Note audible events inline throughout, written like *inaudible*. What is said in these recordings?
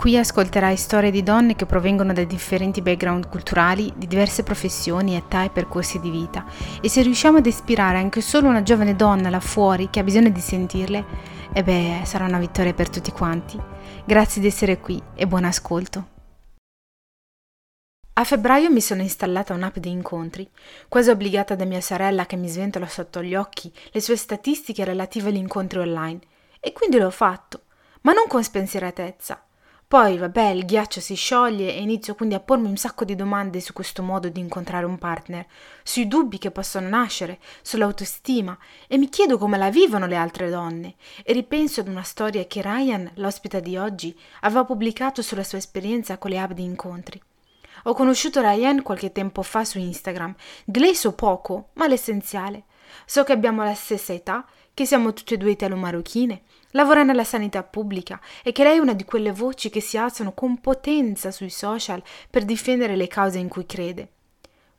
Qui ascolterai storie di donne che provengono da differenti background culturali, di diverse professioni, età e percorsi di vita. E se riusciamo ad ispirare anche solo una giovane donna là fuori che ha bisogno di sentirle, e beh, sarà una vittoria per tutti quanti. Grazie di essere qui e buon ascolto. A febbraio mi sono installata un'app di incontri, quasi obbligata da mia sorella che mi sventola sotto gli occhi le sue statistiche relative agli incontri online. E quindi l'ho fatto, ma non con spensieratezza poi, vabbè, il ghiaccio si scioglie e inizio quindi a pormi un sacco di domande su questo modo di incontrare un partner, sui dubbi che possono nascere, sull'autostima e mi chiedo come la vivono le altre donne e ripenso ad una storia che Ryan, l'ospite di oggi, aveva pubblicato sulla sua esperienza con le app di incontri. Ho conosciuto Ryan qualche tempo fa su Instagram. Di lei so poco, ma l'essenziale. So che abbiamo la stessa età, che siamo tutte e due italo-marocchine, lavora nella sanità pubblica e che lei è una di quelle voci che si alzano con potenza sui social per difendere le cause in cui crede.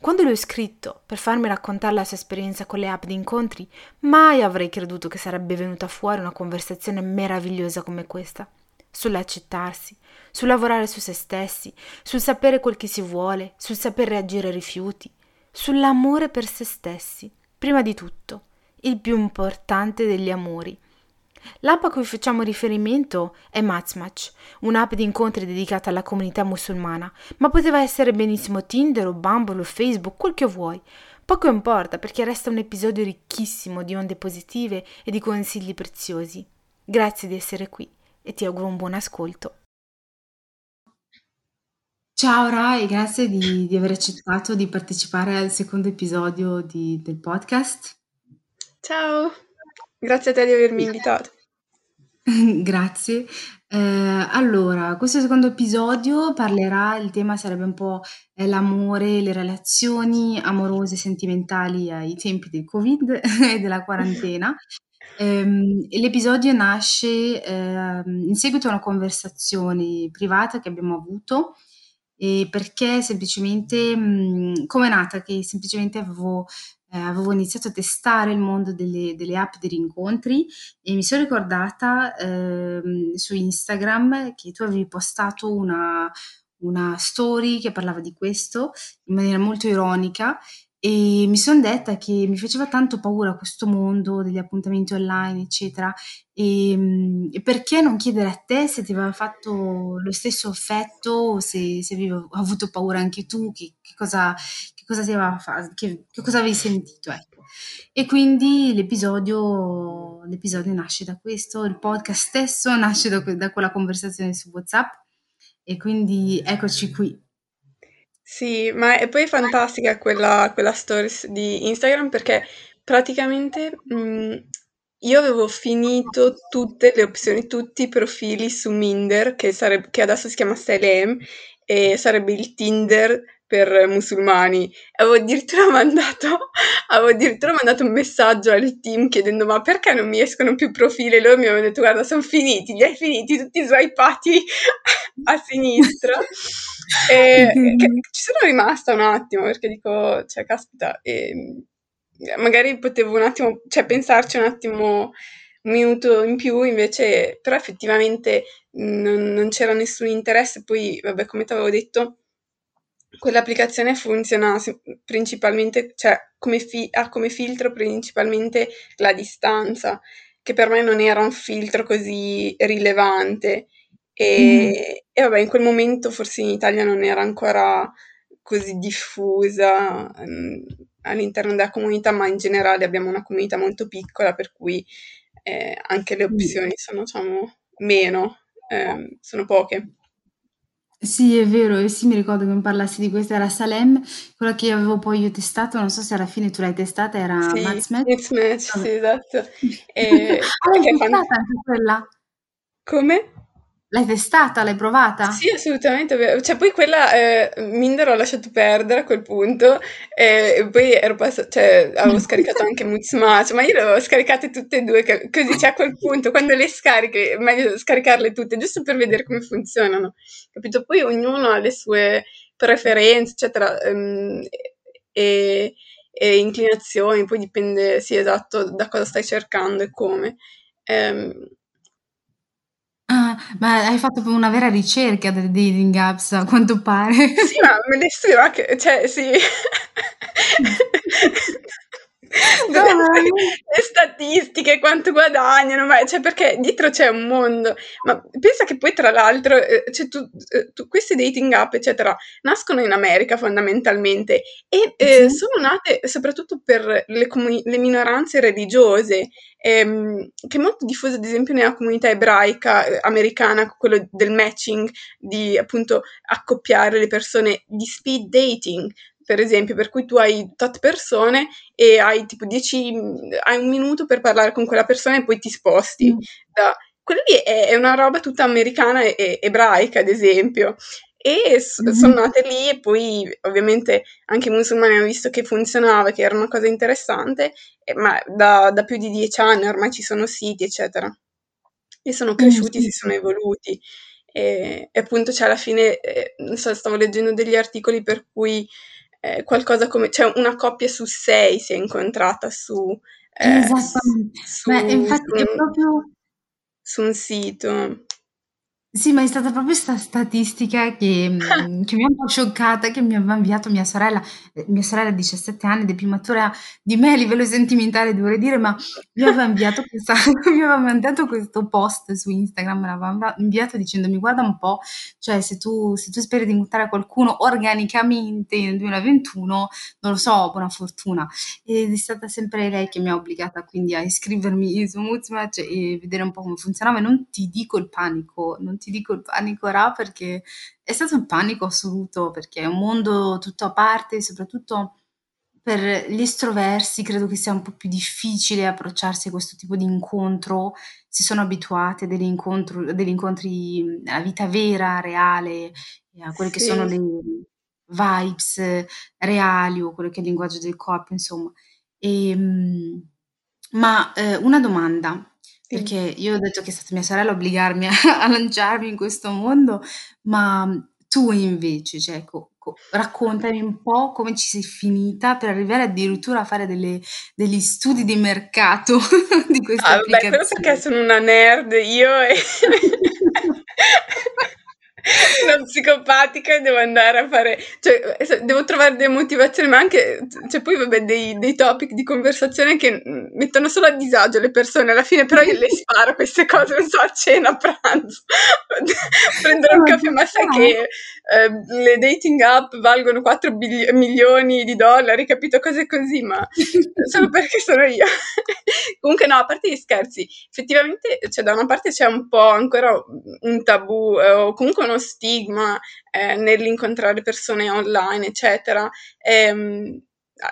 Quando le ho scritto per farmi raccontare la sua esperienza con le app di incontri, mai avrei creduto che sarebbe venuta fuori una conversazione meravigliosa come questa. Sull'accettarsi, sul lavorare su se stessi, sul sapere quel che si vuole, sul saper reagire ai rifiuti, sull'amore per se stessi, prima di tutto, il più importante degli amori, L'app a cui facciamo riferimento è Matchmatch, un'app di incontri dedicata alla comunità musulmana, ma poteva essere benissimo Tinder o Bumble o Facebook, quel che vuoi. Poco importa perché resta un episodio ricchissimo di onde positive e di consigli preziosi. Grazie di essere qui e ti auguro un buon ascolto. Ciao Ra e grazie di, di aver accettato di partecipare al secondo episodio di, del podcast. Ciao! Grazie a te di avermi invitato. *laughs* Grazie. Eh, allora, questo secondo episodio parlerà, il tema sarebbe un po' eh, l'amore, le relazioni amorose e sentimentali ai tempi del Covid *laughs* e della quarantena. Ehm, l'episodio nasce eh, in seguito a una conversazione privata che abbiamo avuto e perché semplicemente, come è nata? Che semplicemente avevo eh, avevo iniziato a testare il mondo delle, delle app di rincontri e mi sono ricordata eh, su Instagram che tu avevi postato una, una story che parlava di questo in maniera molto ironica e mi sono detta che mi faceva tanto paura questo mondo degli appuntamenti online, eccetera. E, mm, e perché non chiedere a te se ti aveva fatto lo stesso effetto se, se avevi avuto paura anche tu, che, che cosa, cosa ti aveva fatto, che, che cosa avevi sentito, ecco. E quindi l'episodio, l'episodio nasce da questo, il podcast stesso nasce da, da quella conversazione su WhatsApp e quindi eccoci qui. Sì, ma è poi fantastica quella, quella stories di Instagram perché praticamente mh, mm, io avevo finito tutte le opzioni, tutti i profili su Minder, che, sareb- che adesso si chiama Selem, e sarebbe il Tinder per musulmani. Avevo addirittura *laughs* mandato, avevo addirittura mandato un messaggio al team chiedendo ma perché non mi escono più profili? E loro mi avevano detto guarda sono finiti, li hai finiti tutti swipati *laughs* a sinistra. e, *laughs* che, ci sono rimasta un attimo perché dico, cioè caspita, e, magari potevo un attimo, cioè pensarci un attimo un minuto in più, invece, però effettivamente non, non c'era nessun interesse. Poi, vabbè, come ti avevo detto, quell'applicazione funziona principalmente, cioè come fi- ha come filtro principalmente la distanza, che per me non era un filtro così rilevante. E, mm. e vabbè, in quel momento forse in Italia non era ancora così diffusa mh, all'interno della comunità, ma in generale abbiamo una comunità molto piccola, per cui eh, anche le opzioni sono diciamo meno, eh, sono poche. Sì, è vero, e sì, mi ricordo che mi parlassi di questa, era Salem, quella che avevo poi io testato, non so se alla fine tu l'hai testata, era Sì, Matsmatch. Mix Match, sì, esatto. *laughs* E, ah, l'hai testata anche quella? Come? L'hai testata? L'hai provata? Sì, assolutamente. Cioè, poi quella eh, Minder ho lasciato perdere a quel punto e poi ero passata, cioè, avevo *laughs* scaricato anche Mutsmatch, ma io le avevo scaricate tutte e due, così cioè, a quel punto, quando le scarichi, è meglio scaricarle tutte, giusto per vedere come funzionano, capito? Poi ognuno ha le sue preferenze, eccetera, ehm, e, e inclinazioni, poi dipende, sì, esatto, da cosa stai cercando e come. Ehm, Ah, ma hai fatto una vera ricerca delle dating apps, a quanto pare. Sì, ma me le studio anche, cioè sì. *laughs* No, le statistiche, quanto guadagnano, ma cioè perché dietro c'è un mondo. Ma pensa che poi tra l'altro, cioè, tu, eh, tu, questi dating app, eccetera, nascono in America fondamentalmente e eh, sì. sono nate soprattutto per le, comuni- le minoranze religiose, ehm, che è molto diffuso ad esempio nella comunità ebraica eh, americana, quello del matching, di appunto accoppiare le persone di speed dating, per esempio, per cui tu hai tot persone e hai tipo 10, hai un minuto per parlare con quella persona e poi ti sposti. Mm. Da, quella lì è, è, una roba tutta americana e, e ebraica, ad esempio. E mm-hmm. sono nate lì e poi ovviamente anche i musulmani hanno visto che funzionava, che era una cosa interessante, eh, ma da, da, più di dieci anni ormai ci sono siti, eccetera. E sono cresciuti, mm-hmm. si sono evoluti. E, e appunto, cioè, alla fine, eh, non so, stavo leggendo degli articoli per cui eh, qualcosa come, cioè una coppia su sei si è incontrata su, eh, Esattamente, su, Beh, infatti su, è proprio... su un sito. Sì, ma è stata proprio questa statistica che, mhmm, *laughs* che mi ha un po' scioccata, che mi aveva inviato mia sorella. Ehm, mia sorella ha 17 anni ed è più matura di me a livello sentimentale, dovrei dire, ma mi aveva inviato questa *laughs* mi aveva mandato questo post su Instagram, me l'aveva inviato dicendomi: "Guarda un po', cioè se tu se tu speri di incontrare qualcuno organicamente nel 2021, non lo so, buona fortuna". Ed è stata sempre lei che mi ha obbligata quindi a iscrivermi su Muzmatch e vedere un po' come funzionava e non ti dico il panico, non ti dico il panico Ra perché è stato un panico assoluto, perché è un mondo tutto a parte, soprattutto per gli estroversi credo che sia un po' più difficile approcciarsi a questo tipo di incontro, si sono abituati a degli, incontri nella vita vera, reale, a quelle sì. che sono le vibes reali o quello che è il linguaggio del corpo, insomma. E, ma eh, una domanda, perché io ho detto che è stata mia sorella a obbligarmi *laughs* a a lanciarmi in questo mondo, ma tu invece, cioè, co co raccontami un po' come ci sei finita per arrivare addirittura a fare delle degli studi di mercato *laughs* di queste Ah, vabbè, quello perché sono una nerd io e *laughs* Una psicopatica e devo andare a fare, cioè, devo trovare delle motivazioni, ma anche, cioè, poi vabbè, dei, dei topic di conversazione che mettono solo a disagio le persone. Alla fine, però, io le *laughs* sparo queste cose, non so, a cena, a pranzo, *laughs* prenderò un caffè, ma sai che eh, le dating app valgono 4 bili- milioni di dollari, capito? Cose così, ma solo *laughs* perché sono io. Comunque, no, a parte gli scherzi, effettivamente, cioè, da una parte c'è un po' ancora un tabù, eh, o comunque uno stigma eh, nell'incontrare persone online, eccetera. Ehm,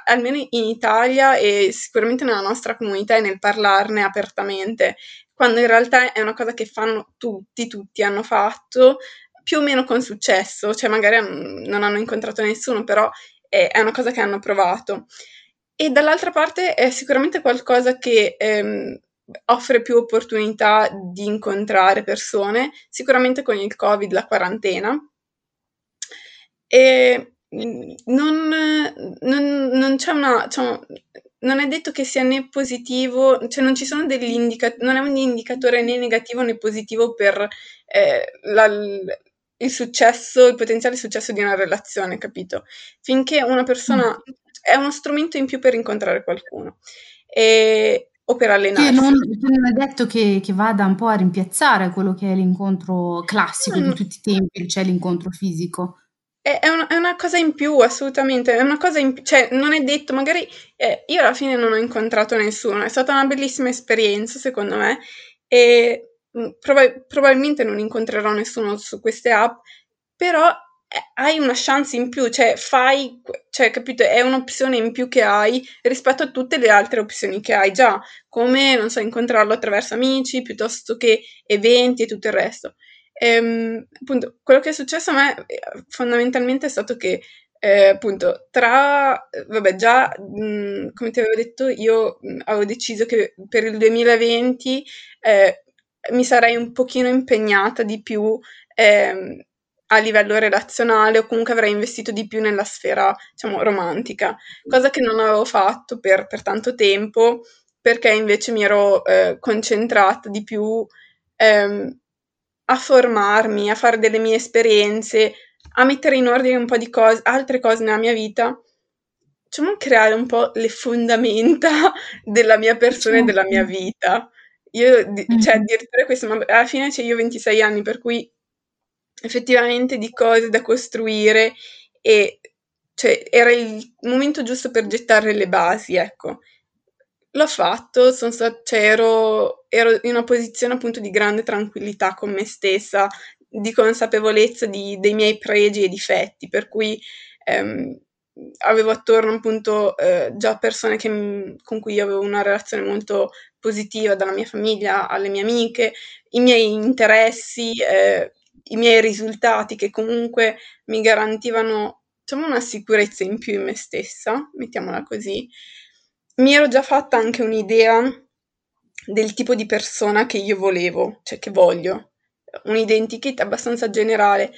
almeno in Italia e sicuramente nella nostra comunità e nel parlarne apertamente, quando in realtà è una cosa che fanno tutti, tutti hanno fatto, più o meno con successo, cioè magari non hanno incontrato nessuno, però è, è una cosa che hanno provato. E dall'altra parte è sicuramente qualcosa che ehm, offre più opportunità di incontrare persone, sicuramente con il Covid, la quarantena. E mm, non, non, non c'è una. Diciamo, non è detto che sia né positivo, cioè non ci sono degli indicatori, non è un indicatore né negativo né positivo per eh, la, il successo, il potenziale successo di una relazione, capito? Finché una persona mm. è uno strumento in più per incontrare qualcuno. E, o per allenarsi. Che non, non è detto che, che, vada un po' a rimpiazzare quello che è l'incontro classico mm. di tutti i tempi, cioè l'incontro fisico. È, è, una, è, una, cosa in più, assolutamente, è una cosa in più, cioè non è detto, magari eh, io alla fine non ho incontrato nessuno, è stata una bellissima esperienza secondo me e mm, prob- probabilmente non incontrerò nessuno su queste app, però hai una chance in più, cioè fai, cioè capito, è un'opzione in più che hai rispetto a tutte le altre opzioni che hai già, come, non so, incontrarlo attraverso amici, piuttosto che eventi e tutto il resto. Ehm, appunto, quello che è successo a me eh, fondamentalmente è stato che eh, appunto tra vabbè già mh, come ti avevo detto io mh, avevo deciso che per il 2020 eh, mi sarei un pochino impegnata di più ehm, a livello relazionale o comunque avrei investito di più nella sfera diciamo romantica cosa che non avevo fatto per, per tanto tempo perché invece mi ero eh, concentrata di più ehm, a formarmi, a fare delle mie esperienze, a mettere in ordine un po' di cose, altre cose nella mia vita, diciamo creare un po' le fondamenta *laughs* della mia persona e della mia certo. vita. Io, mm-hmm. cioè, addirittura questo, ma alla fine cioè, io ho 26 anni, per cui effettivamente di cose da costruire e cioè, era il momento giusto per gettare le basi, ecco. L'ho fatto, stat- cioè, ero, ero in una posizione appunto di grande tranquillità con me stessa, di consapevolezza di, dei miei pregi e difetti, per cui ehm, avevo attorno appunto eh, già persone che, con cui avevo una relazione molto positiva, dalla mia famiglia alle mie amiche, i miei interessi, eh, i miei risultati che comunque mi garantivano diciamo una sicurezza in più in me stessa, mettiamola così. Mi ero già fatta anche un'idea del tipo di persona che io volevo, cioè che voglio, un identikit abbastanza generale,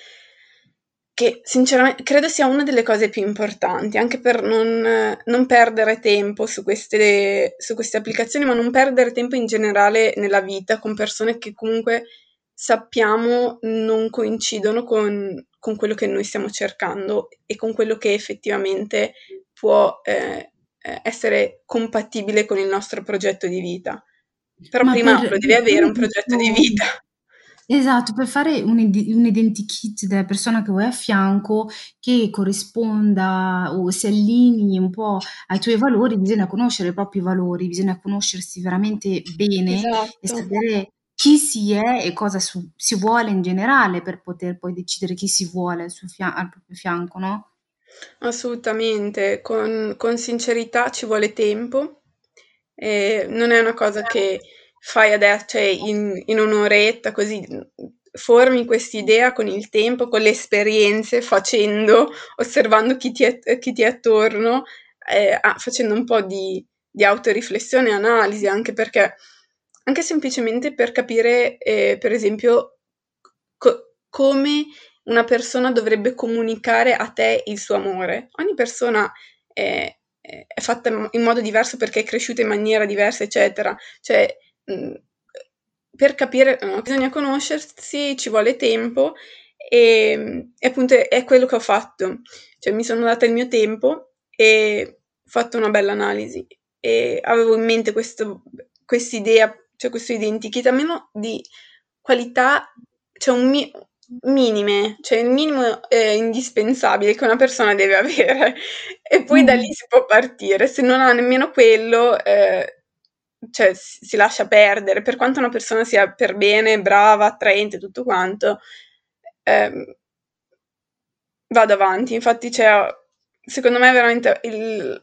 che sinceramente credo sia una delle cose più importanti, anche per non, non perdere tempo su queste, su queste applicazioni, ma non perdere tempo in generale nella vita con persone che comunque sappiamo non coincidono con, con quello che noi stiamo cercando e con quello che effettivamente può eh, eh, essere compatibile con il nostro progetto di vita. Però Ma prima per, lo devi avere un progetto di vita. Esatto, per fare un, un identikit della persona che vuoi a fianco che corrisponda o si allinei un po' ai tuoi valori, bisogna conoscere i propri valori, bisogna conoscersi veramente bene esatto. e sapere chi si è e cosa su, si vuole in generale per poter poi decidere chi si vuole al, fia- al proprio fianco, no? Assolutamente, con, con sincerità ci vuole tempo, e non è una cosa che fai adesso, cioè in, in un'oretta così formi quest'idea con il tempo, con le esperienze, facendo, osservando chi ti è, chi ti è attorno, eh, facendo un po' di, di autoriflessione e analisi, anche perché, anche semplicemente per capire, eh, per esempio, co- come una persona dovrebbe comunicare a te il suo amore. Ogni persona è, è fatta in modo diverso perché è cresciuta in maniera diversa, eccetera. Cioè, mh, per capire, no, bisogna conoscersi, ci vuole tempo e, e, appunto è quello che ho fatto. Cioè, mi sono data il mio tempo e ho fatto una bella analisi e avevo in mente questa idea, cioè questo identikit, almeno di qualità, cioè un mio, minime, cioè il minimo eh, indispensabile che una persona deve avere e poi mm. da lì si può partire. Se non ha nemmeno quello, eh, cioè si, lascia perdere. Per quanto una persona sia per bene, brava, attraente, tutto quanto, eh, vado avanti. Infatti, cioè, secondo me veramente il,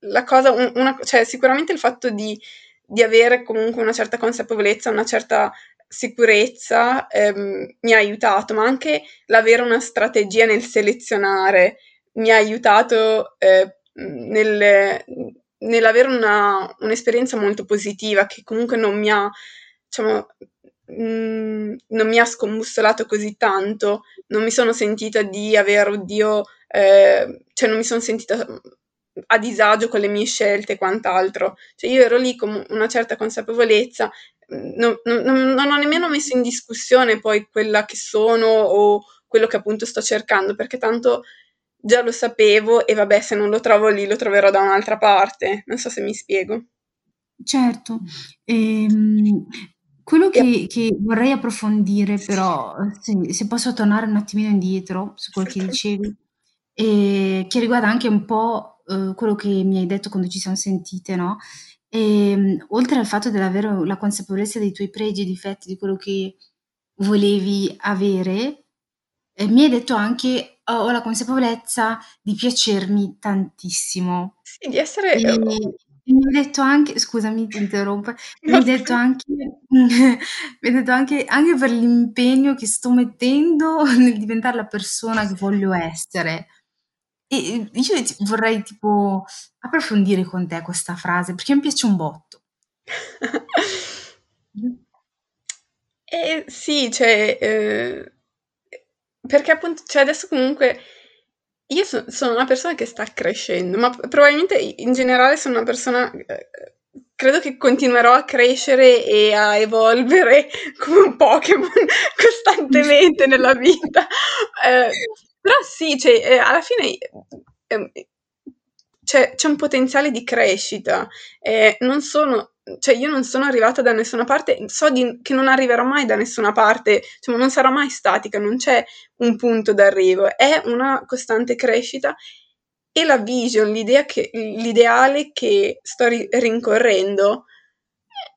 la cosa, una, cioè sicuramente il fatto di, di avere comunque una certa consapevolezza, una certa sicurezza ehm, mi ha aiutato, ma anche l'avere una strategia nel selezionare mi ha aiutato eh, nel, nell'avere una, un'esperienza molto positiva che comunque non mi ha, diciamo, mh, mm, non mi ha scombussolato così tanto, non mi sono sentita di avere, oddio, eh, cioè non mi sono sentita a disagio con le mie scelte e quant'altro. Cioè io ero lì con una certa consapevolezza non, non, non ho nemmeno messo in discussione poi quella che sono o quello che appunto sto cercando, perché tanto già lo sapevo e vabbè, se non lo trovo lì lo troverò da un'altra parte. Non so se mi spiego. Certo. Ehm, quello che, che, vorrei approfondire però, se, se, posso tornare un attimino indietro su quello che dicevi, e che riguarda anche un po' eh, quello che mi hai detto quando ci siamo sentite, no? E, ehm, oltre al fatto dell'avere la consapevolezza dei tuoi pregi e difetti, di quello che volevi avere, eh, mi hai detto anche ho, ho la consapevolezza di piacermi tantissimo. Sì, di essere, e... mi hai detto anche scusami ti interrompo, mi hai detto anche *laughs* mi hai detto anche anche per l'impegno che sto mettendo *laughs* nel diventare la persona che voglio essere. E io ti vorrei tipo approfondire con te questa frase, perché mi piace un botto. *laughs* Eh sì, cioè, eh, perché appunto, cioè adesso comunque io so- sono una persona che sta crescendo, ma probabilmente in generale sono una persona, eh, credo che continuerò a crescere e a evolvere *laughs* come un Pokémon *laughs* costantemente nella vita. Però sì, cioè, eh, alla fine eh, c'è, c'è un potenziale di crescita. Eh, non sono cioè io non sono arrivata da nessuna parte, so di, che non arriverò mai da nessuna parte, cioè non sarò mai statica, non c'è un punto d'arrivo, è una costante crescita e la vision, che, l'ideale che sto ri- rincorrendo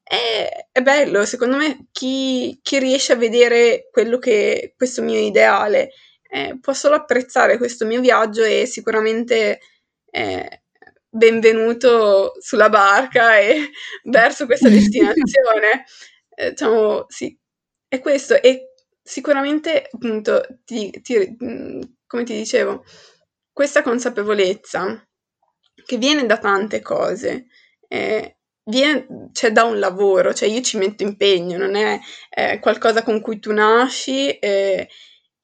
è, è, bello, secondo me chi, chi, riesce a vedere quello che questo mio ideale eh, può solo apprezzare questo mio viaggio e sicuramente eh, benvenuto sulla barca e *laughs* verso questa destinazione. eh, diciamo, sì, è questo. E sicuramente, appunto, ti, ti, come ti dicevo, questa consapevolezza che viene da tante cose, eh, viene, cioè da un lavoro, cioè io ci metto impegno, non è eh, qualcosa con cui tu nasci eh,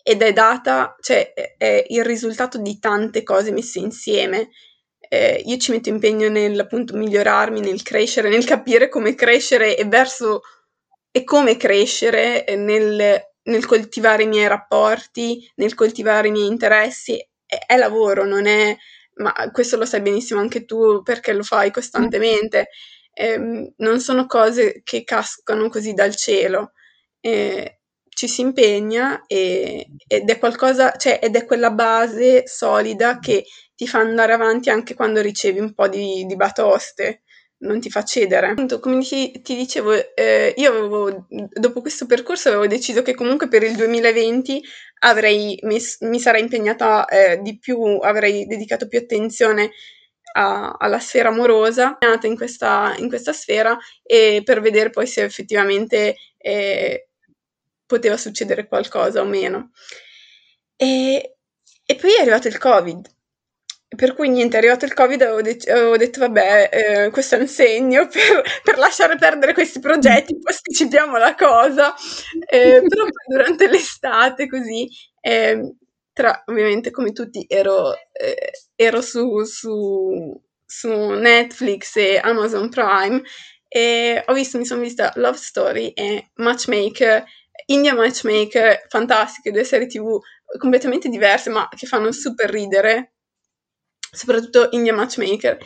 ed è data, cioè è il risultato di tante cose messe insieme eh, io ci metto impegno nel appunto migliorarmi, nel crescere, nel capire come crescere e verso e come crescere nel, nel coltivare i miei rapporti, nel coltivare i miei interessi. È, è, lavoro, non è, ma questo lo sai benissimo anche tu perché lo fai costantemente. Eh, non sono cose che cascano così dal cielo. Eh, ci si impegna e, ed è qualcosa, cioè, ed è quella base solida che ti fa andare avanti anche quando ricevi un po' di, di batoste, non ti fa cedere. Appunto, come ti, ti dicevo, eh, io avevo, dopo questo percorso avevo deciso che comunque per il 2020 avrei mes- mi sarei impegnata eh, di più, avrei dedicato più attenzione a, alla sfera amorosa, nata in questa, in questa sfera e per vedere poi se effettivamente eh, poteva succedere qualcosa o meno. E, e poi è arrivato il Covid per cui niente, è arrivato il Covid, avevo, de- avevo detto vabbè, eh, questo è un segno *laughs* per, per, lasciare perdere questi progetti, *laughs* posticipiamo la cosa, eh, però durante l'estate così, eh, tra, ovviamente come tutti ero, eh, ero su, su, su, Netflix e Amazon Prime e ho visto, mi sono vista Love Story e Matchmaker, India Matchmaker, fantastiche, due serie tv completamente diverse ma che fanno super ridere soprattutto India Matchmaker,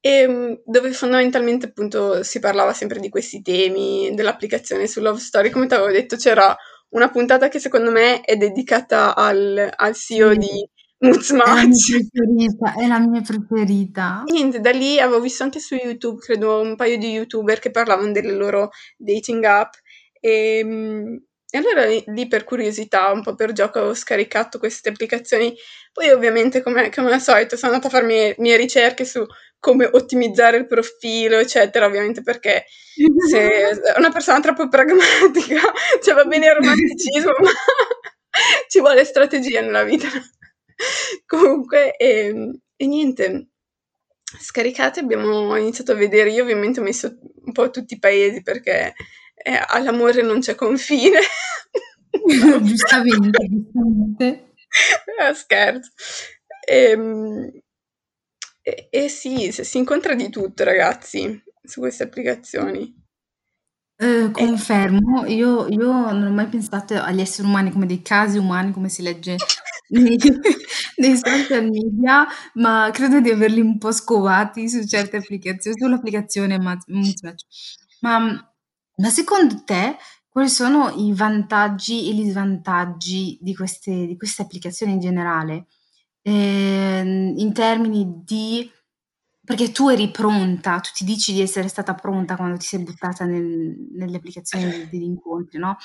e, ehm, dove fondamentalmente appunto si parlava sempre di questi temi, dell'applicazione su Love Story, come ti avevo detto c'era una puntata che secondo me è dedicata al, al CEO sì. di Mutzmatch. È, è la mia preferita. Niente, da lì avevo visto anche su YouTube, credo, un paio di youtuber che parlavano delle loro dating app e, ehm, e allora lì per curiosità, un po' per gioco, ho scaricato queste applicazioni. Poi ovviamente, come, come al solito, sono andata a fare mie, mie ricerche su come ottimizzare il profilo, eccetera, ovviamente perché se *laughs* una persona troppo pragmatica, *laughs* cioè va bene il romanticismo, ma *laughs* ci vuole strategia nella vita. Comunque, e, ehm, e niente, scaricate abbiamo iniziato a vedere, io ovviamente ho messo un po' tutti i paesi perché eh, all'amore non c'è confine. *laughs* giustamente, giustamente. *laughs* Eh, scherzo. Ehm, e, e, sì, si incontra di tutto, ragazzi, su queste applicazioni. Eh, confermo, io, io, non ho mai pensato agli esseri umani come dei casi umani, come si legge nei, *laughs* nei social media, ma credo di averli un po' scovati su certe applicazioni, sull'applicazione Match. Ma ma secondo te quali sono i vantaggi e gli svantaggi di queste di queste applicazioni in generale? Ehm, in termini di perché tu eri pronta, tu ti dici di essere stata pronta quando ti sei buttata nel nelle applicazioni degli incontri, no,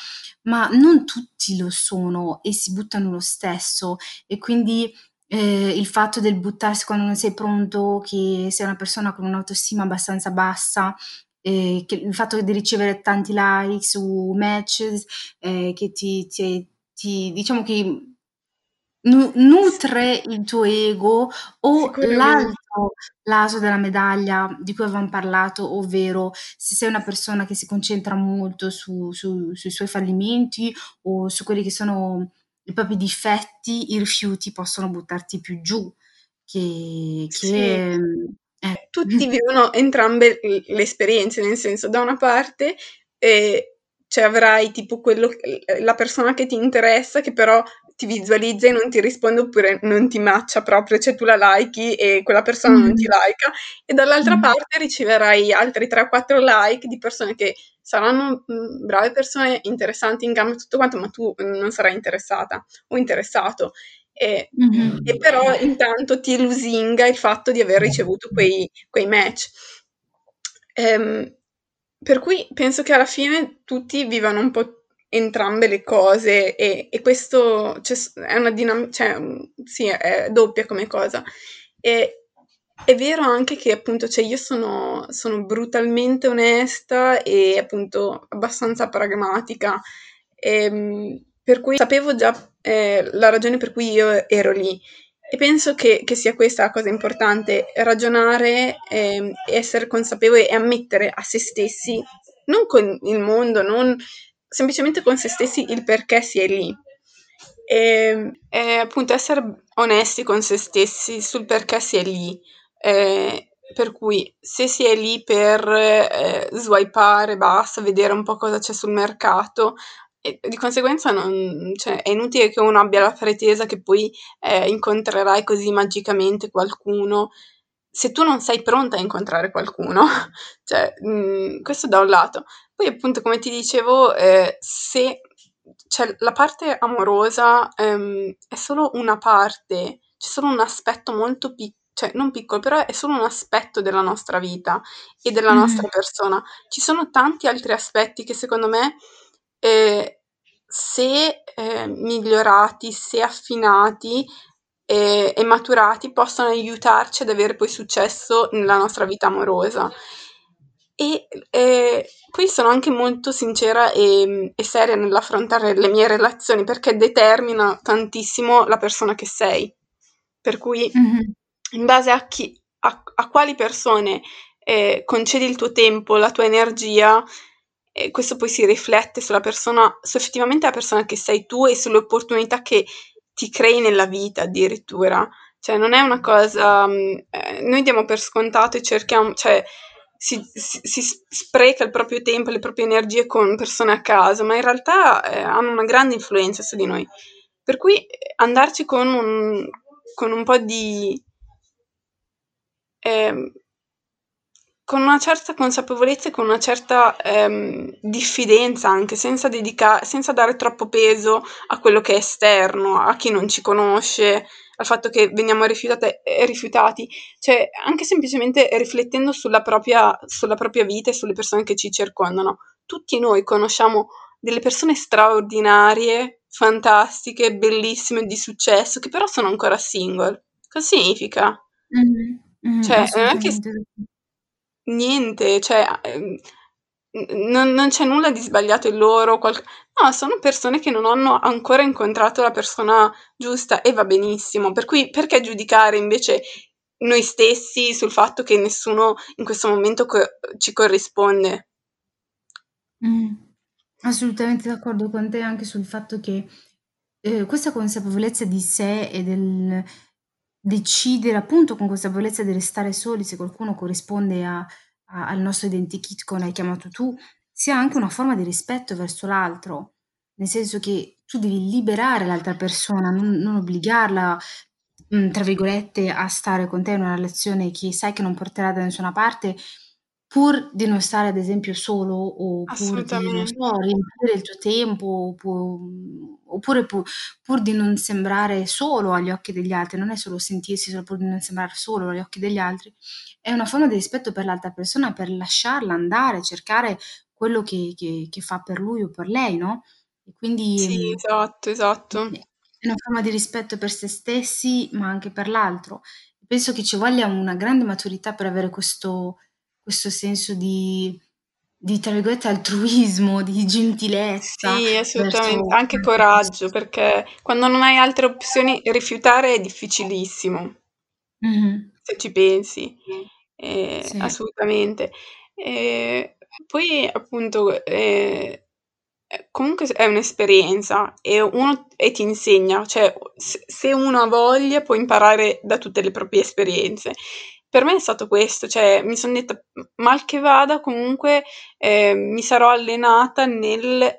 ma non tutti lo sono e si buttano lo stesso e quindi, ehm, il fatto del buttarsi quando non sei pronto, che sei una persona con un'autostima abbastanza bassa, ehm, che il fatto di ricevere tanti like su matches, ehm, che ti ti ti diciamo che nu nutre il tuo ego o l'altro lato della medaglia di cui avevam parlato, ovvero se sei una persona che si concentra molto su su sui suoi fallimenti o su quelli che sono i propri difetti, i rifiuti possono buttarti più giù che Sì. che mhmm, eh. Tutti vivono entrambe le esperienze, nel senso, da una parte, ehm, cioè avrai tipo quello la persona che ti interessa, che però ti visualizza e non ti risponde oppure non ti matcha proprio, cioè tu la likey e quella persona non ti Mh-mh. likea, e dall'altra Mh. parte riceverai altri 3 o 4 like di persone che saranno, mhmm, brave persone, interessanti in gamba e tutto quanto, ma tu non sarai interessata o interessato. E Mh-mh. e però intanto ti lusinga il fatto di aver ricevuto quei quei match. Ehm, per cui penso che alla fine tutti vivano un po' entrambe le cose e e questo cioè è una dinam cioè, mhmm, sì, è doppia come cosa. E è vero anche che appunto, cioè io sono sono brutalmente onesta e appunto abbastanza pragmatica, ehm, per cui sapevo già, ehm, la ragione per cui io ero lì. E penso che che sia questa la cosa importante, ragionare, ehm, essere consapevoli e ammettere a se stessi, non con il mondo, non semplicemente con se stessi il perché si è lì. Ehm, e appunto essere onesti con se stessi sul perché si è lì. Ehm, per cui se si è lì per, ehm, swipare, basta, vedere un po' cosa c'è sul mercato e di conseguenza non cioè è inutile che uno abbia la pretesa che poi, ehm, incontrerai così magicamente qualcuno, se tu non sei pronta a incontrare qualcuno. *laughs* Cioè, mhmm, questo da un lato. Poi appunto come ti dicevo, ehm, se cioè la parte amorosa, ehm, è solo una parte, c'è solo un aspetto molto pic cioè non piccolo, però è solo un aspetto della nostra vita e della nostra persona. Ci sono tanti altri aspetti che secondo me, ehm, se, ehm, migliorati, se affinati, ehm, e maturati possono aiutarci ad avere poi successo nella nostra vita amorosa. E, ehm, poi sono anche molto sincera, ehm, e seria nell'affrontare le mie relazioni, perché determina tantissimo la persona che sei. Per cui Mh-mh. in base a chi a a quali persone, ehm, concedi il tuo tempo, la tua energia, e questo poi si riflette sulla persona su effettivamente la persona che sei tu e sulle opportunità che ti crei nella vita addirittura. Cioè non è una cosa mhmm, ehm, noi diamo per scontato e cerchiam cioè si si si spreca il proprio tempo e le proprie energie con persone a caso, ma in realtà, ehm, hanno una grande influenza su di noi. Per cui, ehm, andarci con un con un po' di ehm, con una certa consapevolezza e con una certa, ehm, diffidenza anche, senza dedica senza dare troppo peso a quello che è esterno, a chi non ci conosce, al fatto che veniamo rifiutate rifiutati. Cioè, anche semplicemente riflettendo sulla propria sulla propria vita e sulle persone che ci circondano. Tutti noi conosciamo delle persone straordinarie, fantastiche, bellissime, di successo, che però sono ancora single. Cosa significa? Mh-mh. Mh, Cioè, non è che. Niente, cioè, ehm, non non c'è nulla di sbagliato in loro, qualc no, sono persone che non hanno ancora incontrato la persona giusta e va benissimo. Per cui perché giudicare invece noi stessi sul fatto che nessuno in questo momento co ci corrisponde? Mh. Assolutamente d'accordo con te anche sul fatto che, ehm, questa consapevolezza di sé e del decidere appunto con consapevolezza di restare soli se qualcuno corrisponde a a al nostro identikit, come l'hai chiamato tu, sia anche una forma di rispetto verso l'altro. Nel senso che tu devi liberare l'altra persona, non non obbligarla, mhmm, tra virgolette, "a stare con te in una relazione che sai che non porterà da nessuna parte", pur di non stare ad esempio solo o pur di, non so, riempire il tuo tempo, oppu oppure pu pur di non sembrare solo agli occhi degli altri. Non è solo sentirsi solo pur di non sembrar solo agli occhi degli altri. È una forma di rispetto per l'altra persona, per lasciarla andare, cercare quello che che che fa per lui o per lei, no, e quindi, Sì, mhmm esatto, esatto. È una forma di rispetto per se stessi, ma anche per l'altro. Penso che ci voglia una grande maturità per avere questo questo senso di di tra virgolette "altruismo", di gentilezza Sì, verso assolutamente, anche altre coraggio, perché quando non hai altre opzioni rifiutare è difficilissimo. Mh-mh. Se ci pensi, ehm, Sì. assolutamente. Ehm, poi appunto, ehm, comunque è un'esperienza e uno e ti insegna, cioè se uno ha voglia può imparare da tutte le proprie esperienze. Per me è stato questo, cioè mi son detta: "M mal che vada comunque, ehm, mi sarò allenata nel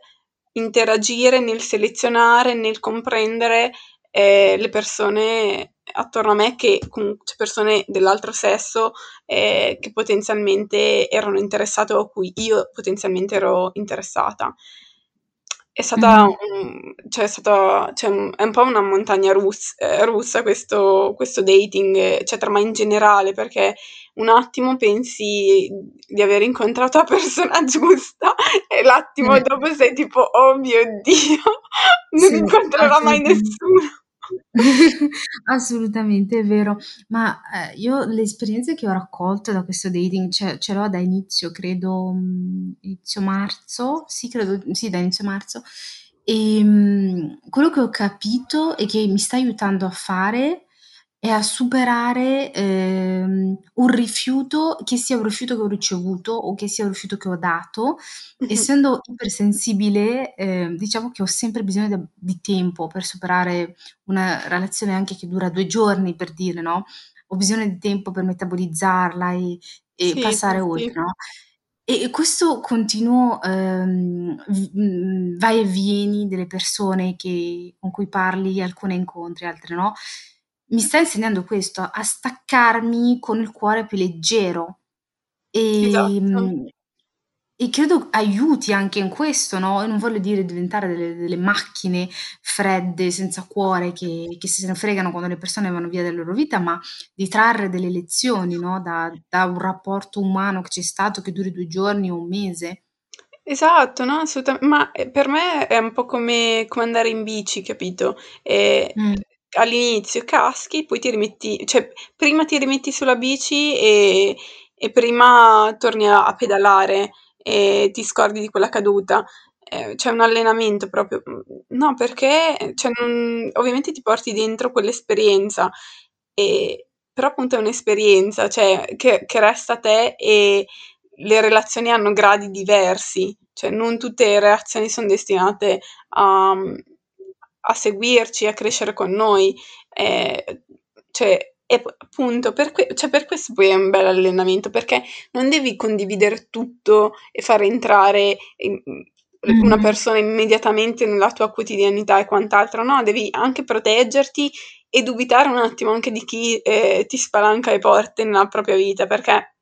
interagire, nel selezionare, nel comprendere, ehm, le persone attorno a me che comun cioè persone dell'altro sesso, ehm, che potenzialmente erano interessate o a cui io potenzialmente ero interessata." È stata Mh-mh. un cioè è stata cioè, è un po' una montagna russ ehm, russa questo questo dating, cioè tra ma in generale, perché un attimo pensi di aver incontrato la persona *laughs* giusta e l'attimo Mh. dopo sei tipo: "Oh mio Dio, non Sì, incontrerò mai assolutamen nessuno." *laughs* assolutamente, è vero. Ma, ehm, io le esperienze che ho raccolto da questo dating, cioè ce l'ho da inizio, credo, mhmm, inizio marzo, sì credo sì da inizio marzo, ehm, quello che ho capito e che mi sta aiutando a fare è a superare, ehm, un rifiuto, che sia un rifiuto che ho ricevuto o che sia un rifiuto che ho dato. Essendo ipersensibile, ehm, diciamo che ho sempre bisogno de di tempo per superare una relazione anche che dura 2 giorni, per dire, no, ho bisogno di tempo per metabolizzarla e e Sì, sì, passare oltre, sì. no, e e questo continuo, ehm, mhmm, vai e vieni delle persone che con cui parli, alcune incontri, altre no, mi sta insegnando questo, a staccarmi con il cuore più leggero. Esatto. Ehm, e credo aiuti anche in questo, no, e non voglio dire diventare delle delle macchine fredde, senza cuore, che che se ne fregano quando le persone vanno via dalla loro vita, ma di trarre delle lezioni, no, da da un rapporto umano che c'è stato, che duri 2 giorni o 1 mese. Esatto, no, assoluta ma, ehm, per me è un po' come come andare in bici, capito, ehm, Mh. All'inizio caschi, poi ti rimetti cioè prima ti rimetti sulla bici e e prima torni a a pedalare e ti scordi di quella caduta. Ehm, c'è un allenamento proprio mhmm, no, perché cioè non ovviamente ti porti dentro quell'esperienza, ehm, però appunto è un'esperienza, cioè che che resta a te e le relazioni hanno gradi diversi, cioè non tutte le relazioni son destinate a a seguirci, a crescere con noi. Ehm, cioè e appunto per que cioè per questo poi è un bell'allenamento, perché non devi condividere tutto e far entrare in una Mh-mh. persona immediatamente nella tua quotidianità e quant'altro, no, devi anche proteggerti e dubitare un attimo anche di chi, ehm, ti spalanca le porte nella propria vita, perché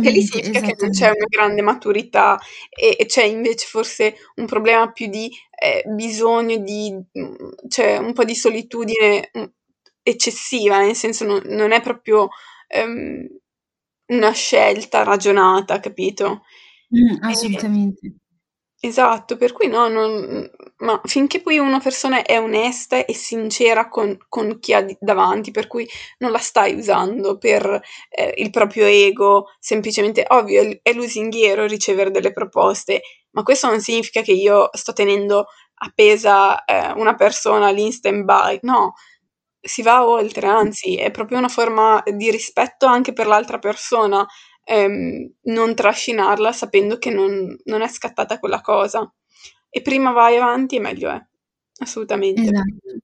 che lì Esattamente, significa che non c'è una grande maturità e e c'è invece forse un problema più di, ehm, bisogno di mhmm, cioè un po' di solitudine, mhmm, eccessiva, nel senso non non è proprio, ehm, una scelta ragionata, capito? Mh, E assolutamente. Esatto, per cui no, non ma finché poi una persona è onesta e sincera con con chi ha davanti, per cui non la stai usando per, ehm, il proprio ego, semplicemente ovvio, è lusinghiero ricevere delle proposte, ma questo non significa che io sto tenendo appesa, ehm, una persona lì in stand-by, no, si va oltre, anzi è proprio una forma di rispetto anche per l'altra persona, ehm, non trascinarla sapendo che non non è scattata quella cosa. E prima vai avanti e meglio è. Assolutamente. Esatto.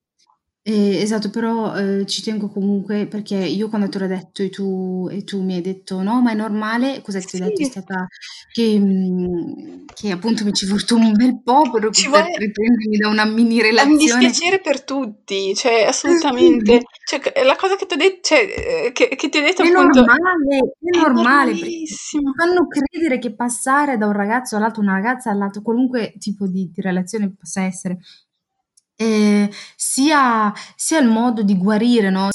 Ehm, esatto, però, ehm, ci tengo comunque perché io quando te l'ho detto e tu e tu mi hai detto: "No, ma è normale", cos'è che ti ho detto? È stata che mhmm, che appunto mi ci è voluto un bel po' per vuole riprendermi da una mini È un relazione dispiacere per tutti, cioè Eh *laughs* assolutamente. Cioè la cosa che t'ho det cioè, ehm, che che ti ho detto È appunto normale, è è normale ti fanno credere che passare da un ragazzo all'altro, una ragazza all'altro, qualunque tipo di di relazione possa essere, ehm, sia sia il modo di guarire, no,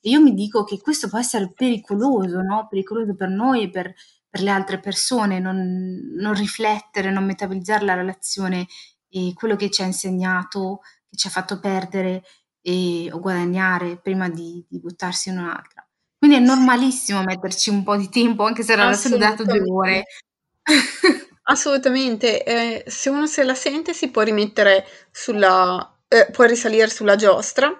e io mi dico che questo può essere pericoloso, no, pericoloso per noi e per per le altre persone, non non riflettere, non metabolizzare la relazione e quello che ci ha insegnato, che ci ha fatto perdere e, o guadagnare prima di, di buttarsi in un'altra. Quindi è normalissimo metterci un po' di tempo, anche se la relazione è durata due ore. Assolutamente, eh, se uno se la sente si può rimettere sulla, eh, può risalire sulla giostra,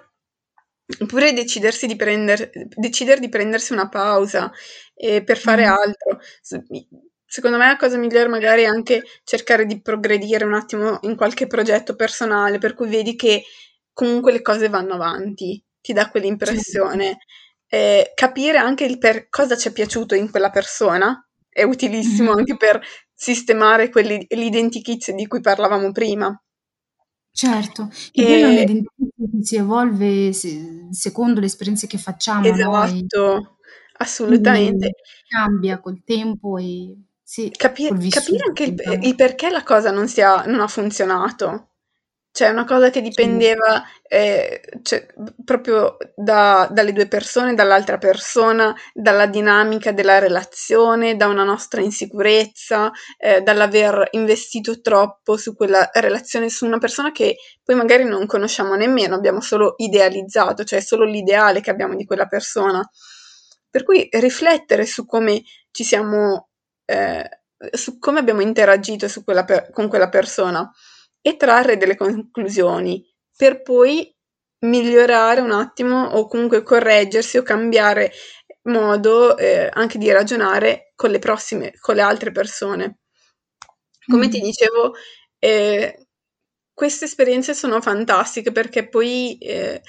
oppure decidersi di prender, decidere di prendersi una pausa eh, per fare mm. altro. Secondo me la cosa migliore magari è anche cercare di progredire un attimo in qualche progetto personale, per cui vedi che comunque le cose vanno avanti, ti dà quell'impressione. Eh, capire anche il per cosa ci è piaciuto in quella persona è utilissimo mm-hmm. anche per sistemare quelli, l'identikit di cui parlavamo prima. Certo, e... un'identikit che si evolve se, secondo le esperienze che facciamo. Esatto, no? assolutamente. Cambia col tempo e sì, Capi- capire anche il, il, perché la cosa non, sia, non ha funzionato. Cioè, una cosa che dipendeva eh, cioè, proprio da, dalle due persone, dall'altra persona, dalla dinamica della relazione, da una nostra insicurezza, eh, dall'aver investito troppo su quella relazione, su una persona che poi magari non conosciamo nemmeno, abbiamo solo idealizzato, cioè solo l'ideale che abbiamo di quella persona. Per cui riflettere su come ci siamo, eh, su come abbiamo interagito quella per- con quella persona e trarre delle conclusioni per poi migliorare un attimo o comunque correggersi o cambiare modo eh, anche di ragionare con le prossime, con le altre persone. Come mm. ti dicevo, eh, queste esperienze sono fantastiche perché poi, eh,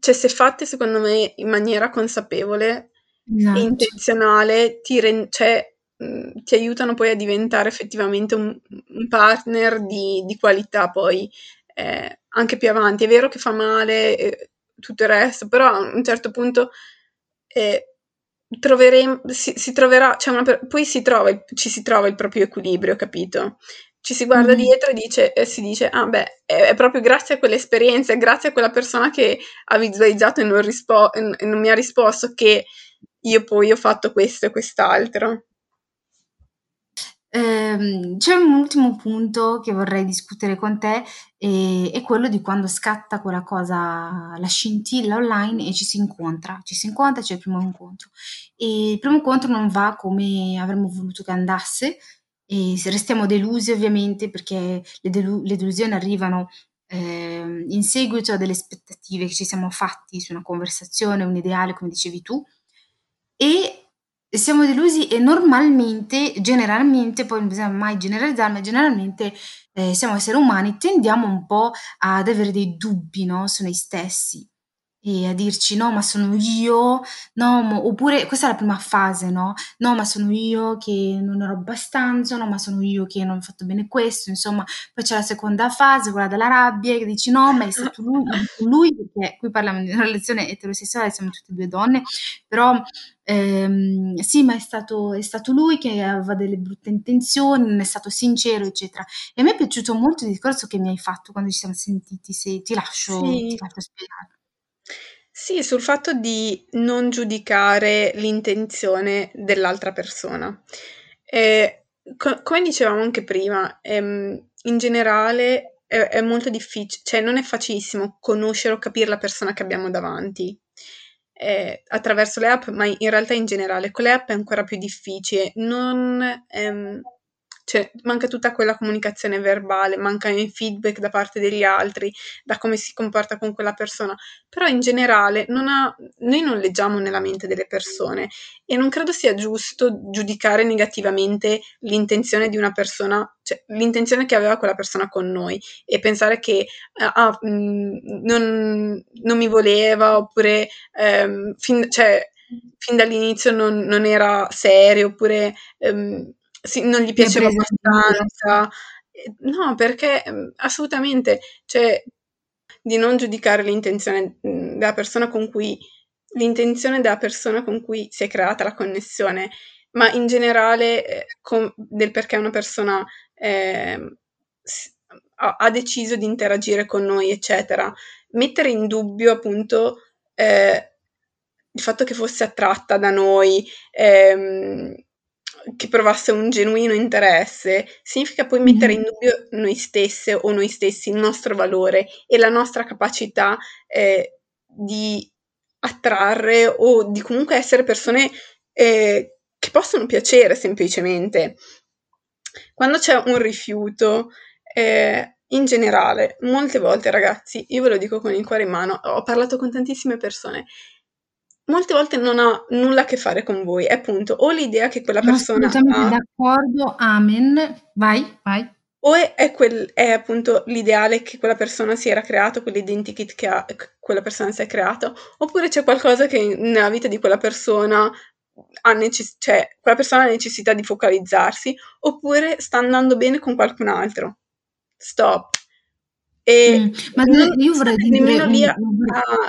cioè, se fatte secondo me in maniera consapevole esatto. e intenzionale, ti re- cioè, Mhmm, ti aiutano poi a diventare effettivamente un, un partner di, di, qualità poi eh, anche più avanti. È vero che fa male e tutto il resto, però a un certo punto eh, troveremo, si, si, troverà, cioè una, poi si trova, ci si trova il proprio equilibrio, capito? Ci si guarda mm. dietro e, dice, e si dice, ah beh, è, è, proprio grazie a quell'esperienza, è grazie a quella persona che ha visualizzato e non, rispo- e non mi ha risposto che io poi ho fatto questo e quest'altro. Ehm, c'è un ultimo punto che vorrei discutere con te, e è quello di quando scatta quella cosa, la scintilla online e ci si incontra. Ci si incontra, c'è il primo incontro. E il primo incontro non va come avremmo voluto che andasse e restiamo delusi ovviamente perché le, delu- le delusioni arrivano eh, in seguito a delle aspettative che ci siamo fatti su una conversazione, un ideale, come dicevi tu, e siamo delusi e normalmente, generalmente, poi non bisogna mai generalizzare, ma generalmente eh, siamo esseri umani, tendiamo un po' ad avere dei dubbi no, su noi stessi e a dirci no, ma sono io, no, mo, oppure questa è la prima fase, no? No, ma sono io che non ero abbastanza, no, ma sono io che non ho fatto bene questo, insomma, poi c'è la seconda fase, quella della rabbia, che dici no, ma è stato lui, lui perché qui parliamo di una relazione eterosessuale, siamo tutte e due donne, però ehm, sì, ma è stato, è stato lui che aveva delle brutte intenzioni, non è stato sincero, eccetera. E a me è piaciuto molto il discorso che mi hai fatto quando ci siamo sentiti, se ti lascio, sì. ti lascio spiegare. Sì, sul fatto di non giudicare l'intenzione dell'altra persona. Eh, co- come dicevamo anche prima, ehm, in generale è, è molto difficile, cioè non è facilissimo conoscere o capire la persona che abbiamo davanti. Eh, attraverso le app, ma in realtà in generale con le app è ancora più difficile. Non, ehm, cioè, manca tutta quella comunicazione verbale, mancano i feedback da parte degli altri, da come si comporta con quella persona, però in generale non ha, noi non leggiamo nella mente delle persone e non credo sia giusto giudicare negativamente l'intenzione di una persona, cioè l'intenzione che aveva quella persona con noi e pensare che ah, mh, mm, non, non, mi voleva oppure ehm, fin, cioè, fin dall'inizio non, non, era serio oppure ehm, sì, non gli piaceva abbastanza. No, perché mhmm, assolutamente, cioè, di non giudicare l'intenzione mhmm, della persona con cui l'intenzione della persona con cui si è creata la connessione, ma in generale eh, del perché una persona eh, ha, ha, deciso di interagire con noi, eccetera. Mettere in dubbio appunto eh, il fatto che fosse attratta da noi, ehm, che provasse un genuino interesse, significa poi mettere in dubbio noi stesse o noi stessi, il nostro valore e la nostra capacità eh, di attrarre o di comunque essere persone eh, che possono piacere semplicemente. Quando c'è un rifiuto, eh, in generale, molte volte ragazzi, io ve lo dico con il cuore in mano, ho parlato con tantissime persone, molte volte non ha nulla a che fare con voi, è appunto o l'idea che quella persona ha, d'accordo, amen. Vai, vai. o è, è quel- è appunto l'ideale che quella persona si era creato, quell'identikit che ha- che quella persona si è creato, oppure c'è qualcosa che nella vita di quella persona ha necess- cioè quella persona ha necessità di focalizzarsi, oppure sta andando bene con qualcun altro. Stop. E Mm, Ma non io vorrei dire nemmeno lì a,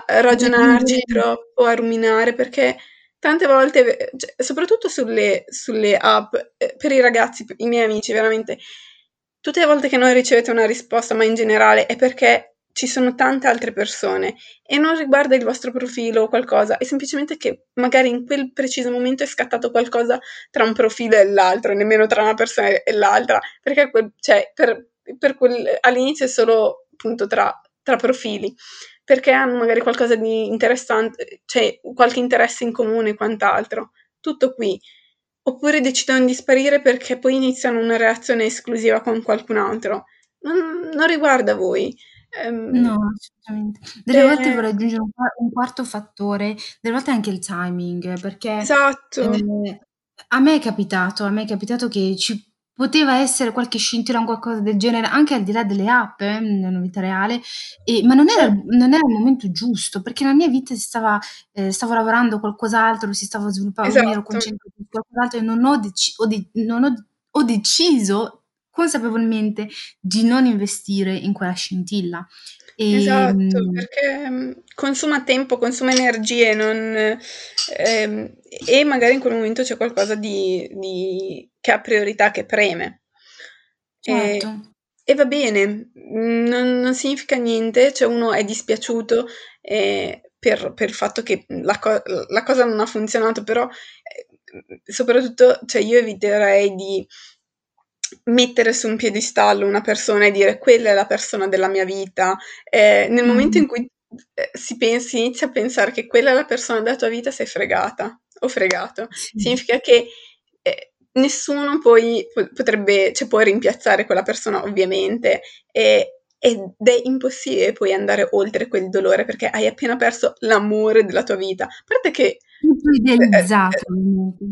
a ragionarci *laughs* troppo, a ruminare, perché tante volte, cioè, soprattutto sulle, sulle app, eh, per i ragazzi, i miei amici, veramente, tutte le volte che non ricevete una risposta, ma in generale, è perché ci sono tante altre persone e non riguarda il vostro profilo o qualcosa, è semplicemente che magari in quel preciso momento è scattato qualcosa tra un profilo e l'altro, nemmeno tra una persona e l'altra, perché quel, cioè, per, per quel, all'inizio è solo appunto tra, tra profili, perché hanno magari qualcosa di interessante, cioè qualche interesse in comune e quant'altro. Tutto qui. Oppure decidono di sparire perché poi iniziano una relazione esclusiva con qualcun altro. Non, non riguarda voi. Ehm, No, assolutamente. Delle volte eh, vorrei aggiungere un, un quarto fattore, delle volte anche il timing, perché esatto, eh, a me è capitato, a me è capitato che ci poteva essere qualche scintilla o qualcosa del genere, anche al di là delle app, eh, nella vita reale, e- ma non era, non era il momento giusto, perché nella mia vita si stava, eh, stavo lavorando qualcos'altro, si stava sviluppando, mi ero esatto, concentrata su qualcos'altro e non ho, deci- ho de- non ho- ho deciso consapevolmente di non investire in quella scintilla. E, esatto, mm, perché mm, consuma tempo, consuma energie, non, ehm, e magari in quel momento c'è qualcosa di, di- che ha priorità, che preme. E, certo. e va bene, mm, non, non significa niente, cioè uno è dispiaciuto eh, per, per il fatto che la, co- la cosa non ha funzionato, però eh, soprattutto cioè io eviterei di mettere su un piedistallo una persona e dire quella è la persona della mia vita. Eh, nel momento Mm, in cui eh, si pensi, inizia a pensare che quella è la persona della tua vita, sei fregata o fregato. sì. Significa che eh, nessuno poi po- potrebbe, cioè può rimpiazzare quella persona ovviamente e- ed è impossibile poi andare oltre quel dolore perché hai appena perso l'amore della tua vita. A parte che Tutto eh, eh, idealizzato, ovviamente.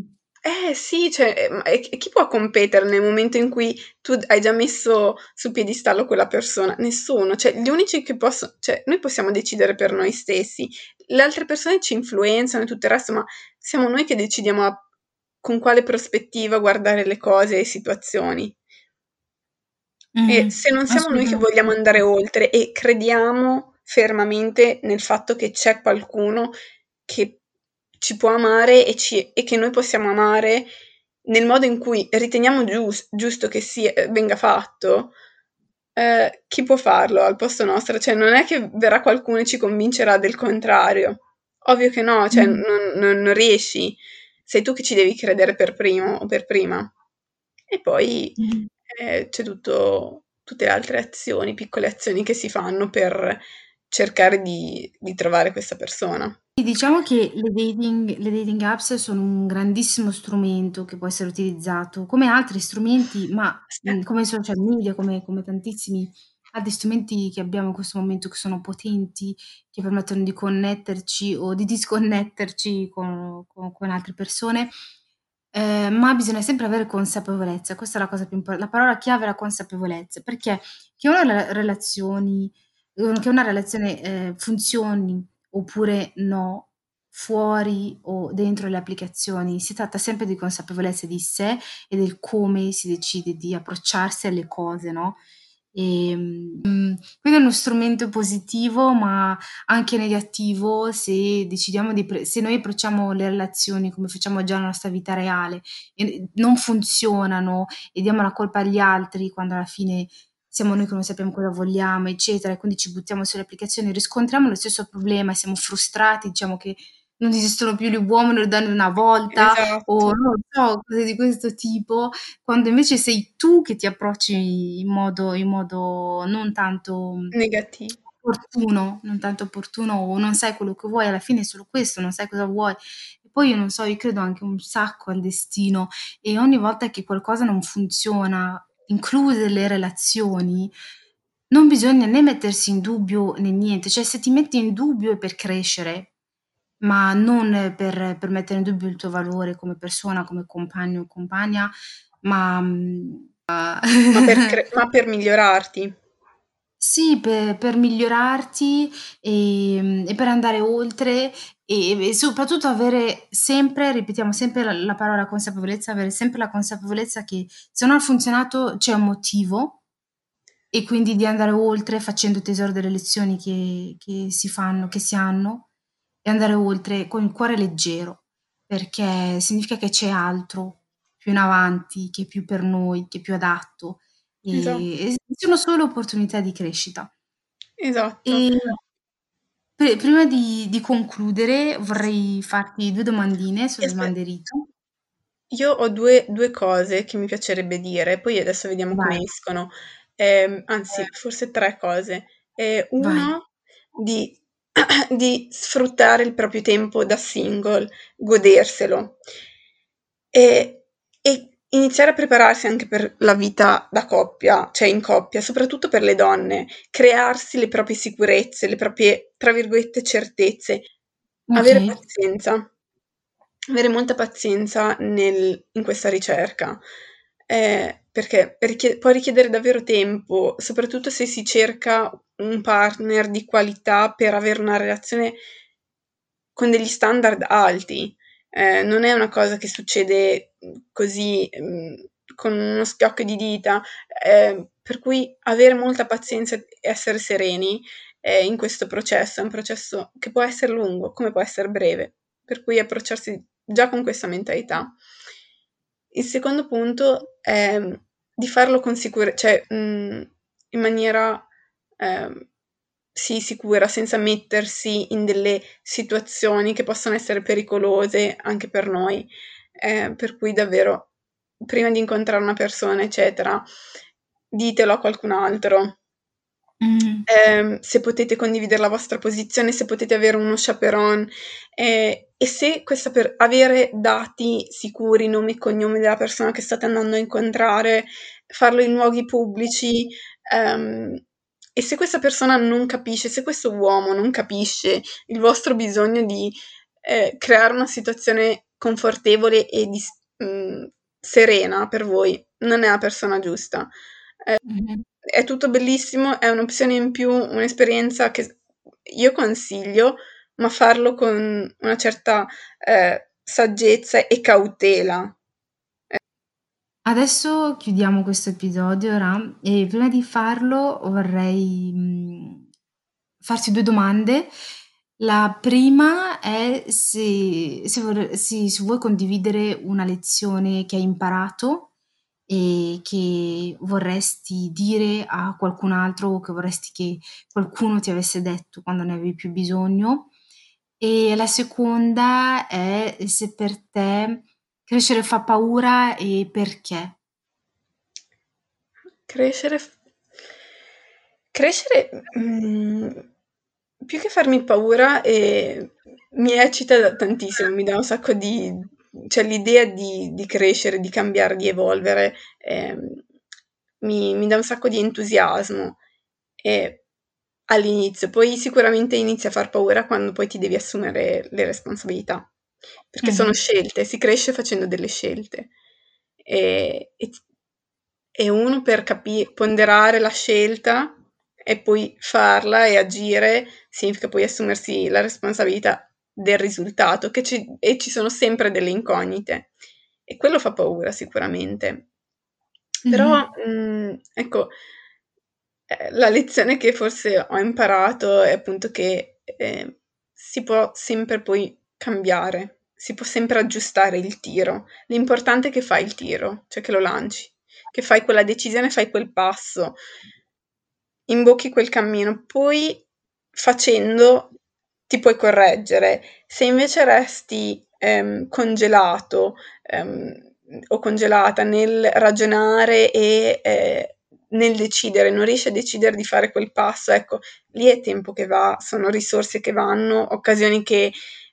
Eh sì, cioè, eh, ma e e chi può competere nel momento in cui tu hai già messo sul piedistallo quella persona? Nessuno, cioè gli unici che possono, cioè noi possiamo decidere per noi stessi, le altre persone ci influenzano e tutto il resto, ma siamo noi che decidiamo a- con quale prospettiva guardare le cose e le situazioni. E Mm, se non siamo noi che assolutamente. vogliamo andare oltre e crediamo fermamente nel fatto che c'è qualcuno che ci può amare e, ci- e che noi possiamo amare nel modo in cui riteniamo gius- giusto che sia, venga fatto, eh, chi può farlo al posto nostro? Cioè, non è che verrà qualcuno e ci convincerà del contrario. Ovvio che no, cioè, Mm, non, non- non riesci. Sei tu che ci devi credere per primo o per prima. E poi mm. eh, c'è tutto, tutte le altre azioni, piccole azioni che si fanno per cercare di, di trovare questa persona. Diciamo che le dating, le dating apps sono un grandissimo strumento che può essere utilizzato come altri strumenti, ma come i social media, come, come tantissimi altri strumenti che abbiamo in questo momento che sono potenti, che permettono di connetterci o di disconnetterci con, con- con altre persone, eh, ma bisogna sempre avere consapevolezza, questa è la cosa più importante, la parola chiave è la consapevolezza, perché che una rela- relazioni, che una relazione eh, funzioni oppure no, fuori o dentro le applicazioni. Si tratta sempre di consapevolezza di sé e del come si decide di approcciarsi alle cose, no? E, mm, quindi è uno strumento positivo, ma anche negativo se decidiamo di pre- se noi approcciamo le relazioni come facciamo già nella nostra vita reale e non funzionano e diamo la colpa agli altri quando alla fine siamo noi che non sappiamo cosa vogliamo, eccetera, e quindi ci buttiamo sulle applicazioni, riscontriamo lo stesso problema, siamo frustrati, diciamo che non esistono più gli uomini le donne una volta, Esatto. o non so, cose di questo tipo, quando invece sei tu che ti approcci in modo, in modo non tanto negativo. Opportuno, non tanto opportuno o non sai quello che vuoi, alla fine è solo questo, non sai cosa vuoi. E poi io non so, io credo anche un sacco al destino e ogni volta che qualcosa non funziona, incluse le relazioni, non bisogna né mettersi in dubbio né niente, cioè se ti metti in dubbio è per crescere, ma non per, per mettere in dubbio il tuo valore come persona, come compagno o compagna, ma... ma, per, *laughs* cre- ma per migliorarti. Sì, per, per migliorarti e, e, per andare oltre e, e, soprattutto avere sempre, ripetiamo sempre la, la, parola consapevolezza, avere sempre la consapevolezza che se non ha funzionato c'è un motivo e quindi di andare oltre facendo tesoro delle lezioni che, che si fanno, che si hanno e andare oltre con il cuore leggero perché significa che c'è altro più in avanti, che è più per noi, che è più adatto Esatto. e sono solo opportunità di crescita. Esatto. E pr- prima di, di concludere vorrei farti due domandine sulle Aspetta. domande Rito. Io ho due, due cose che mi piacerebbe dire, poi adesso vediamo come Vai. escono. Ehm, anzi, forse tre cose. Eh, uno, di, *clears throat* di sfruttare il proprio tempo da single, goderselo. E iniziare a prepararsi anche per la vita da coppia, cioè in coppia, soprattutto per le donne, crearsi le proprie sicurezze, le proprie, tra virgolette, certezze, Ok. avere pazienza, avere molta pazienza nel- in questa ricerca, eh, perché richie- può richiedere davvero tempo, soprattutto se si cerca un partner di qualità per avere una relazione con degli standard alti. Eh, non è una cosa che succede così mh, con uno schiocco di dita, eh, per cui avere molta pazienza e essere sereni eh, in questo processo è un processo che può essere lungo come può essere breve, per cui approcciarsi già con questa mentalità. Il secondo punto è di farlo con sicurezza, cioè mh, in maniera eh, sì, sicura, senza mettersi in delle situazioni che possono essere pericolose anche per noi. Eh, per cui davvero, prima di incontrare una persona, eccetera, ditelo a qualcun altro. Mm. Eh, se potete condividere la vostra posizione, se potete avere uno chaperon eh, e se questa per avere dati sicuri, nome e cognome della persona che state andando a incontrare, farlo in luoghi pubblici, ehm, e se questa persona non capisce, se questo uomo non capisce il vostro bisogno di eh, creare una situazione confortevole e di, mh, serena per voi, non è la persona giusta. Eh, Mhm. è tutto bellissimo, è un'opzione in più, un'esperienza che io consiglio, ma farlo con una certa eh, saggezza e cautela. Adesso chiudiamo questo episodio, Ra, e prima di farlo vorrei mh, farti due domande. La prima è se, se, vorre- se- se vuoi condividere una lezione che hai imparato e che vorresti dire a qualcun altro o che vorresti che qualcuno ti avesse detto quando ne avevi più bisogno. E la seconda è se per te crescere fa paura e perché. Crescere, crescere mm, più che farmi paura, eh, mi eccita tantissimo, mi dà un sacco di... cioè l'idea di, di crescere, di cambiare, di evolvere, eh, mi, mi dà un sacco di entusiasmo e all'inizio, poi sicuramente inizia a far paura quando poi ti devi assumere le responsabilità, perché Mhm. sono scelte, si cresce facendo delle scelte e, e- e uno per capi- ponderare la scelta e poi farla e agire significa poi assumersi la responsabilità del risultato che ci, e ci sono sempre delle incognite e quello fa paura sicuramente. Però, mh, ecco, eh, la lezione che forse ho imparato è appunto che eh, si può sempre poi cambiare, si può sempre aggiustare il tiro. L'importante è che fai il tiro, cioè che lo lanci, che fai quella decisione, fai quel passo, imbocchi quel cammino. Poi facendo ti puoi correggere. Se invece resti ehm, congelato ehm, o congelata nel ragionare e eh, nel decidere, non riesci a decidere di fare quel passo, ecco, lì è tempo che va, sono risorse che vanno, occasioni che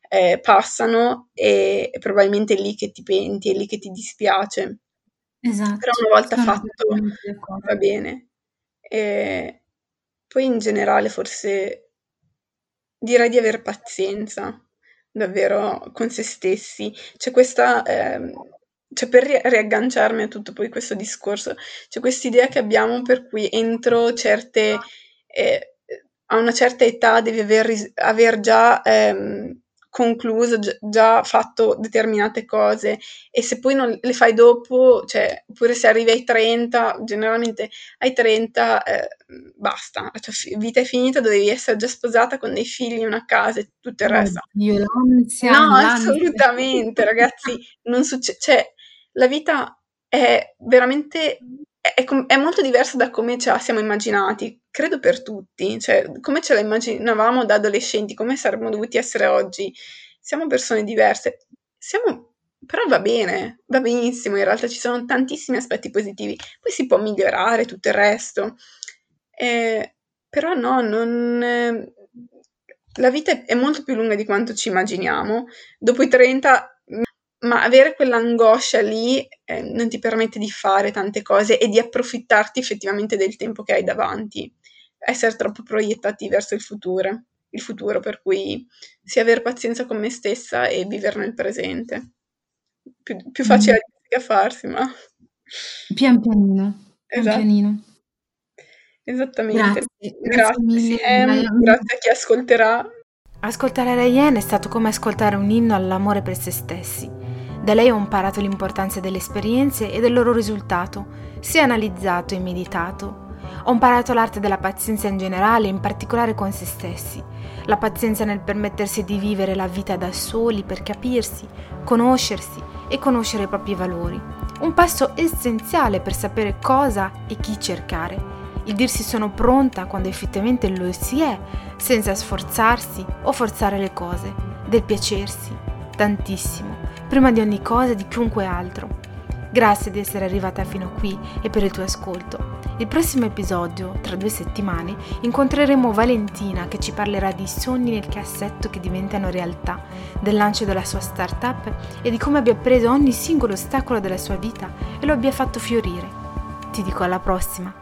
eh, passano e, probabilmente è lì che ti penti, è lì che ti dispiace. Esatto. Però una volta fatto va bene. E poi in generale forse direi di avere pazienza davvero con se stessi. C'è questa, eh, cioè per ri- riagganciarmi a tutto poi questo discorso, c'è questa idea che abbiamo per cui entro certe, eh, a una certa età devi aver, aver già ehm, concluso, già fatto determinate cose e se poi non le fai dopo, cioè, oppure se arrivi ai 30, generalmente ai 30 eh, basta, la tua vita è finita, dovevi essere già sposata con dei figli, una casa e tutto il resto. Dio, l'ansia, no, l'ansia. assolutamente, ragazzi, non succede, cioè, la vita è veramente è, è, molto diversa da come ce la siamo immaginati, credo per tutti, cioè come ce la immaginavamo da adolescenti, come saremmo dovuti essere oggi. Siamo persone diverse, siamo, però va bene, va benissimo, in realtà ci sono tantissimi aspetti positivi, poi si può migliorare tutto il resto, eh, però no, non, eh, la vita è molto più lunga di quanto ci immaginiamo, dopo i 30 ma avere quell'angoscia lì eh, non ti permette di fare tante cose e di approfittarti effettivamente del tempo che hai davanti, essere troppo proiettati verso il futuro, il futuro per cui sì avere pazienza con me stessa e vivere nel presente. Più, più facile mm. che a farsi, ma... Pian pianino, pian esatto. pianino. Esattamente. Grazie, grazie, grazie, Sam, grazie a chi ascolterà. Ascoltare Ryan è stato come ascoltare un inno all'amore per se stessi da lei ho imparato l'importanza delle esperienze e del loro risultato, sia analizzato e meditato. Ho imparato l'arte della pazienza in generale, in particolare con se stessi. La pazienza nel permettersi di vivere la vita da soli per capirsi, conoscersi e conoscere i propri valori. Un passo essenziale per sapere cosa e chi cercare. Il dirsi sono pronta quando effettivamente lo si è, senza sforzarsi o forzare le cose. Del piacersi. Tantissimo prima di ogni cosa e di chiunque altro. Grazie di essere arrivata fino qui e per il tuo ascolto. Il prossimo episodio, tra due settimane, incontreremo Valentina che ci parlerà di sogni nel cassetto che diventano realtà, del lancio della sua startup e di come abbia preso ogni singolo ostacolo della sua vita e lo abbia fatto fiorire. Ti dico alla prossima!